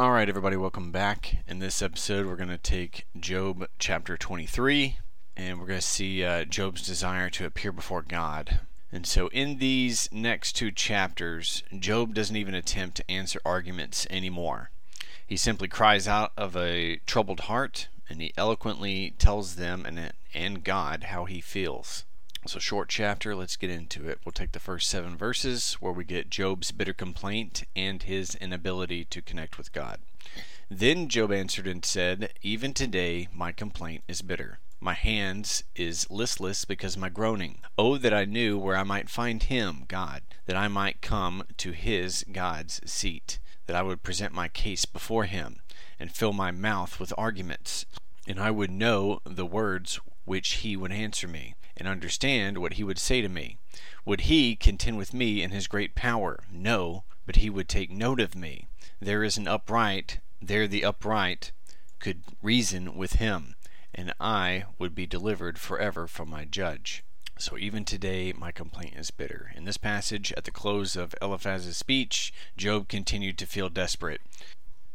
All right, everybody, welcome back. In this episode, we're going to take Job chapter 23 and we're going to see uh, Job's desire to appear before God. And so, in these next two chapters, Job doesn't even attempt to answer arguments anymore. He simply cries out of a troubled heart and he eloquently tells them and, and God how he feels. So, short chapter, let's get into it. We'll take the first seven verses where we get Job's bitter complaint and his inability to connect with God. Then Job answered and said, Even today my complaint is bitter. My hands is listless because my groaning. Oh, that I knew where I might find him, God, that I might come to his, God's seat, that I would present my case before him, and fill my mouth with arguments, and I would know the words which he would answer me and understand what he would say to me. Would he contend with me in his great power? No, but he would take note of me. There is an upright, there the upright could reason with him, and I would be delivered forever from my judge. So even today my complaint is bitter. In this passage, at the close of Eliphaz's speech, Job continued to feel desperate.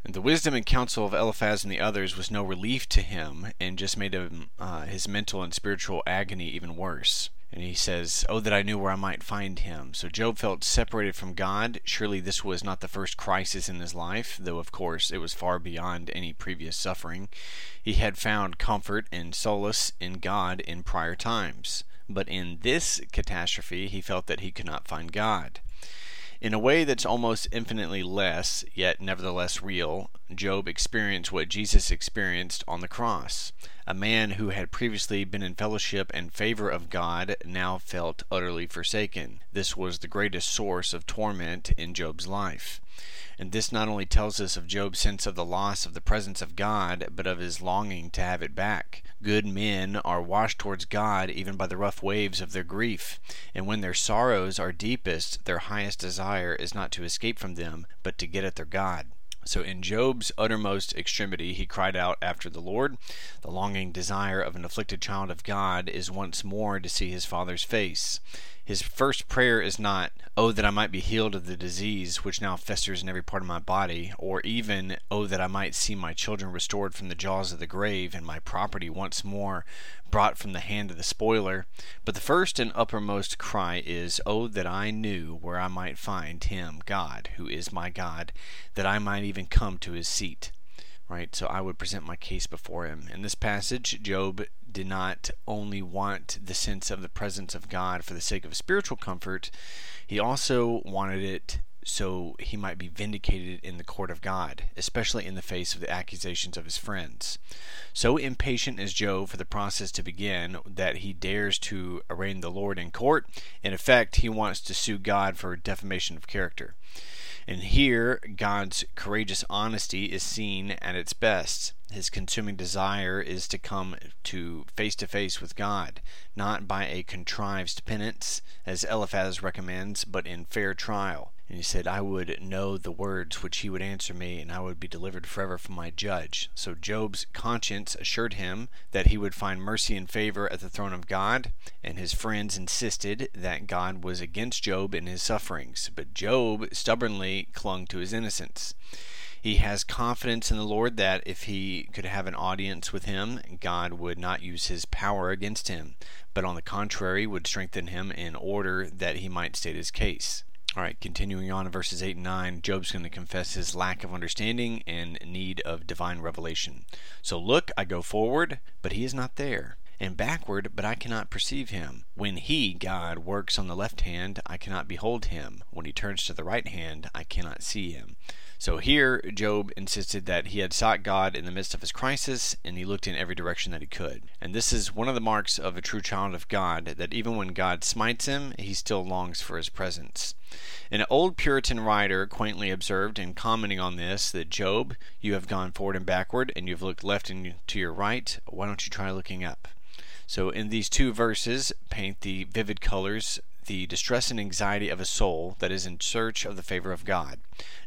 The wisdom and counsel of Eliphaz and the others was no relief to him and just made him, uh, his mental and spiritual agony even worse. And he says, Oh, that I knew where I might find him. So Job felt separated from God. Surely this was not the first crisis in his life, though of course it was far beyond any previous suffering. He had found comfort and solace in God in prior times. But in this catastrophe, he felt that he could not find God. In a way that's almost infinitely less, yet nevertheless real, Job experienced what Jesus experienced on the cross. A man who had previously been in fellowship and favor of God now felt utterly forsaken. This was the greatest source of torment in Job's life. And this not only tells us of Job's sense of the loss of the presence of God, but of his longing to have it back. Good men are washed towards God even by the rough waves of their grief, and when their sorrows are deepest, their highest desire is not to escape from them, but to get at their God. So, in Job's uttermost extremity, he cried out after the Lord. The longing desire of an afflicted child of God is once more to see his Father's face. His first prayer is not, Oh, that I might be healed of the disease which now festers in every part of my body, or even, Oh, that I might see my children restored from the jaws of the grave, and my property once more brought from the hand of the spoiler. But the first and uppermost cry is, Oh, that I knew where I might find him, God, who is my God, that I might even come to his seat right? So I would present my case before him. In this passage, Job did not only want the sense of the presence of God for the sake of spiritual comfort, he also wanted it so he might be vindicated in the court of God, especially in the face of the accusations of his friends. So impatient is Job for the process to begin that he dares to arraign the Lord in court. In effect, he wants to sue God for defamation of character. And here, God's courageous honesty is seen at its best. His consuming desire is to come to face to face with God, not by a contrived penance, as Eliphaz recommends, but in fair trial. And he said, I would know the words which he would answer me, and I would be delivered forever from my judge. So Job's conscience assured him that he would find mercy and favor at the throne of God, and his friends insisted that God was against Job in his sufferings. But Job stubbornly clung to his innocence. He has confidence in the Lord that if he could have an audience with him, God would not use his power against him, but on the contrary would strengthen him in order that he might state his case. All right, continuing on verses 8 and 9, Job's going to confess his lack of understanding and need of divine revelation. So look, I go forward, but he is not there, and backward, but I cannot perceive him. When he, God, works on the left hand, I cannot behold him. When he turns to the right hand, I cannot see him. So here, Job insisted that he had sought God in the midst of his crisis, and he looked in every direction that he could. And this is one of the marks of a true child of God, that even when God smites him, he still longs for his presence. An old Puritan writer quaintly observed, in commenting on this, that Job, you have gone forward and backward, and you've looked left and to your right. Why don't you try looking up? So, in these two verses, paint the vivid colors the distress and anxiety of a soul that is in search of the favor of God.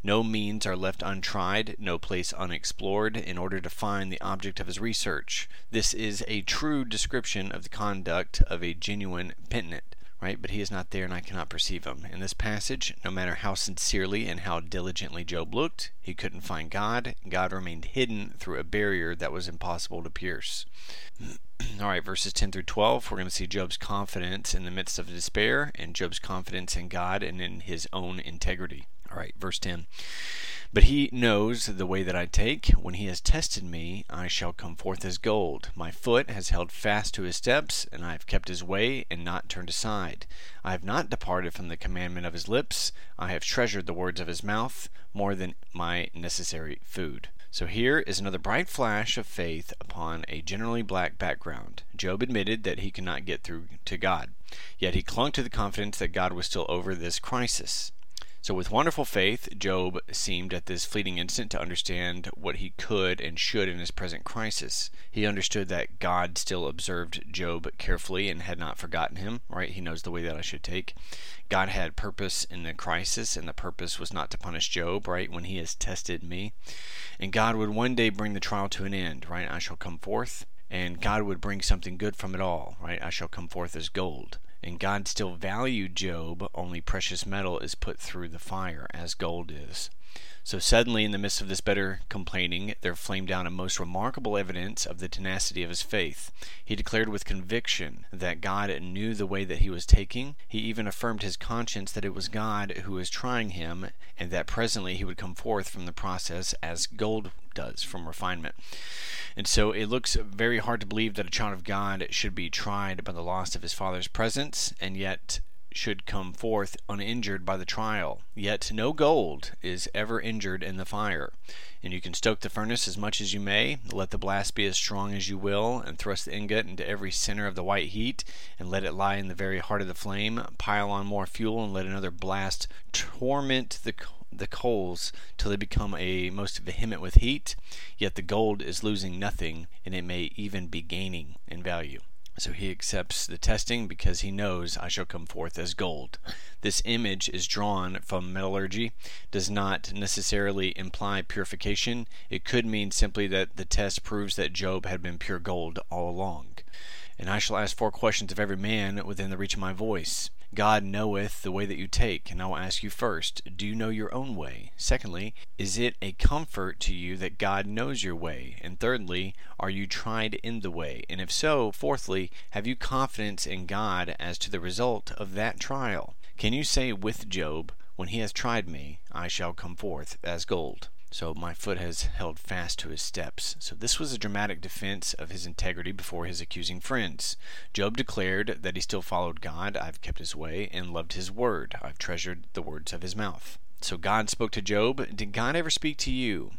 No means are left untried, no place unexplored, in order to find the object of his research. This is a true description of the conduct of a genuine penitent. Right? But he is not there and I cannot perceive him. In this passage, no matter how sincerely and how diligently Job looked, he couldn't find God. God remained hidden through a barrier that was impossible to pierce. All right, verses 10 through 12, we're going to see Job's confidence in the midst of despair and Job's confidence in God and in his own integrity. All right, verse 10. But he knows the way that I take. When he has tested me, I shall come forth as gold. My foot has held fast to his steps, and I have kept his way and not turned aside. I have not departed from the commandment of his lips. I have treasured the words of his mouth more than my necessary food. So here is another bright flash of faith upon a generally black background. Job admitted that he could not get through to God, yet he clung to the confidence that God was still over this crisis. So, with wonderful faith, Job seemed at this fleeting instant to understand what he could and should in his present crisis. He understood that God still observed Job carefully and had not forgotten him, right? He knows the way that I should take. God had purpose in the crisis, and the purpose was not to punish Job, right? When he has tested me. And God would one day bring the trial to an end, right? I shall come forth, and God would bring something good from it all, right? I shall come forth as gold and God still valued Job, only precious metal is put through the fire, as gold is. So suddenly, in the midst of this bitter complaining, there flamed down a most remarkable evidence of the tenacity of his faith. He declared with conviction that God knew the way that he was taking. He even affirmed his conscience that it was God who was trying him, and that presently he would come forth from the process as gold does from refinement. And so it looks very hard to believe that a child of God should be tried by the loss of his father's presence, and yet should come forth uninjured by the trial. Yet no gold is ever injured in the fire. And you can stoke the furnace as much as you may, let the blast be as strong as you will, and thrust the ingot into every center of the white heat, and let it lie in the very heart of the flame. Pile on more fuel, and let another blast torment the the coals till they become a most vehement with heat, yet the gold is losing nothing, and it may even be gaining in value. So he accepts the testing because he knows I shall come forth as gold. This image is drawn from metallurgy, does not necessarily imply purification. It could mean simply that the test proves that Job had been pure gold all along. And I shall ask four questions of every man within the reach of my voice. God knoweth the way that you take, and I will ask you first, do you know your own way? Secondly, is it a comfort to you that God knows your way? And thirdly, are you tried in the way? And if so, fourthly, have you confidence in God as to the result of that trial? Can you say with Job, when he has tried me, I shall come forth as gold? So my foot has held fast to his steps. So this was a dramatic defense of his integrity before his accusing friends. Job declared that he still followed God, I've kept his way, and loved his word. I've treasured the words of his mouth. So God spoke to Job. Did God ever speak to you?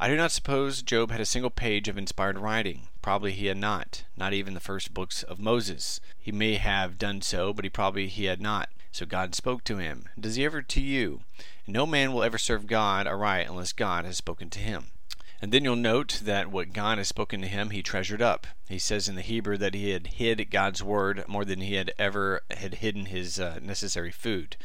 I do not suppose Job had a single page of inspired writing. Probably he had not, not even the first books of Moses. He may have done so, but he probably he had not. So God spoke to him. Does he ever to you? No man will ever serve God aright unless God has spoken to him. And then you'll note that what God has spoken to him, he treasured up. He says in the Hebrew that he had hid God's word more than he had ever had hidden his uh, necessary food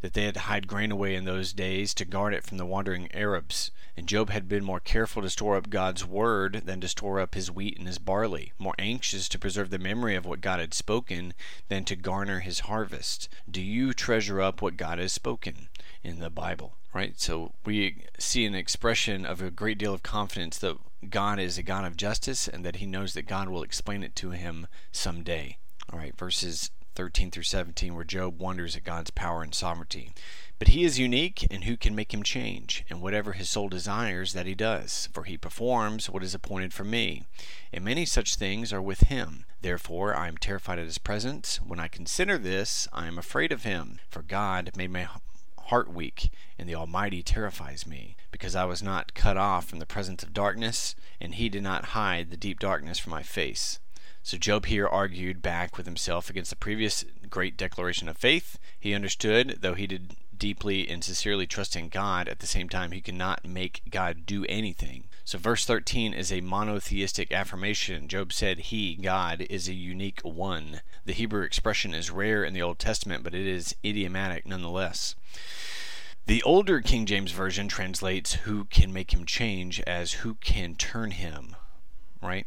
that they had to hide grain away in those days to guard it from the wandering Arabs. And Job had been more careful to store up God's word than to store up his wheat and his barley, more anxious to preserve the memory of what God had spoken than to garner his harvest. Do you treasure up what God has spoken in the Bible? Right? So we see an expression of a great deal of confidence that God is a God of justice and that he knows that God will explain it to him someday. All right, verses 13 through 17, where Job wonders at God's power and sovereignty. But he is unique, and who can make him change? And whatever his soul desires, that he does, for he performs what is appointed for me. And many such things are with him. Therefore I am terrified at his presence. When I consider this, I am afraid of him. For God made my heart weak, and the Almighty terrifies me, because I was not cut off from the presence of darkness, and he did not hide the deep darkness from my face. So Job here argued back with himself against the previous great declaration of faith. He understood, though he did deeply and sincerely trust in God, at the same time he could not make God do anything. So verse 13 is a monotheistic affirmation. Job said he, God, is a unique one. The Hebrew expression is rare in the Old Testament, but it is idiomatic nonetheless. The older King James Version translates who can make him change as who can turn him, right?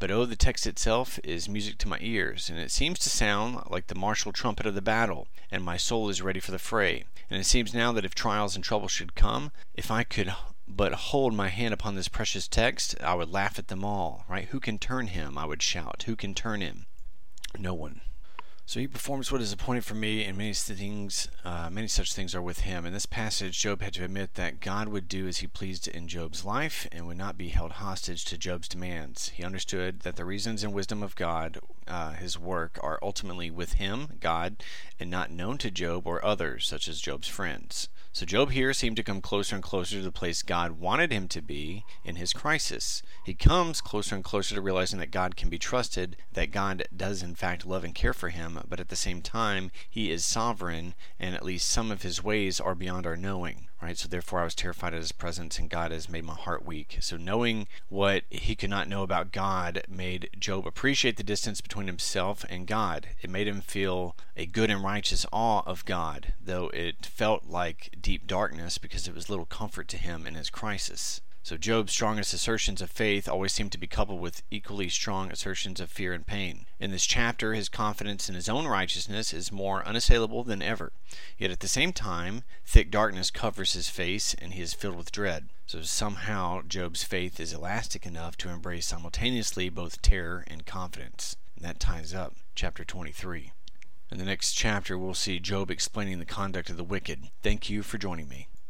But oh, the text itself is music to my ears, and it seems to sound like the martial trumpet of the battle, and my soul is ready for the fray. And it seems now that if trials and troubles should come, if I could but hold my hand upon this precious text, I would laugh at them all, right? Who can turn him? I would shout. Who can turn him? No one. So he performs what is appointed for me, and many things, uh, many such things are with him. In this passage, Job had to admit that God would do as he pleased in Job's life, and would not be held hostage to Job's demands. He understood that the reasons and wisdom of God, uh, his work, are ultimately with him, God, and not known to Job or others, such as Job's friends. So Job here seemed to come closer and closer to the place God wanted him to be in his crisis. He comes closer and closer to realizing that God can be trusted, that God does in fact love and care for him, but at the same time, he is sovereign, and at least some of his ways are beyond our knowing right? So therefore I was terrified at his presence, and God has made my heart weak. So knowing what he could not know about God made Job appreciate the distance between himself and God. It made him feel a good and righteous awe of God, though it felt like deep darkness because it was little comfort to him in his crisis. So Job's strongest assertions of faith always seem to be coupled with equally strong assertions of fear and pain. In this chapter, his confidence in his own righteousness is more unassailable than ever. Yet at the same time, thick darkness covers his face and he is filled with dread. So somehow Job's faith is elastic enough to embrace simultaneously both terror and confidence. And that ties up chapter 23. In the next chapter, we'll see Job explaining the conduct of the wicked. Thank you for joining me.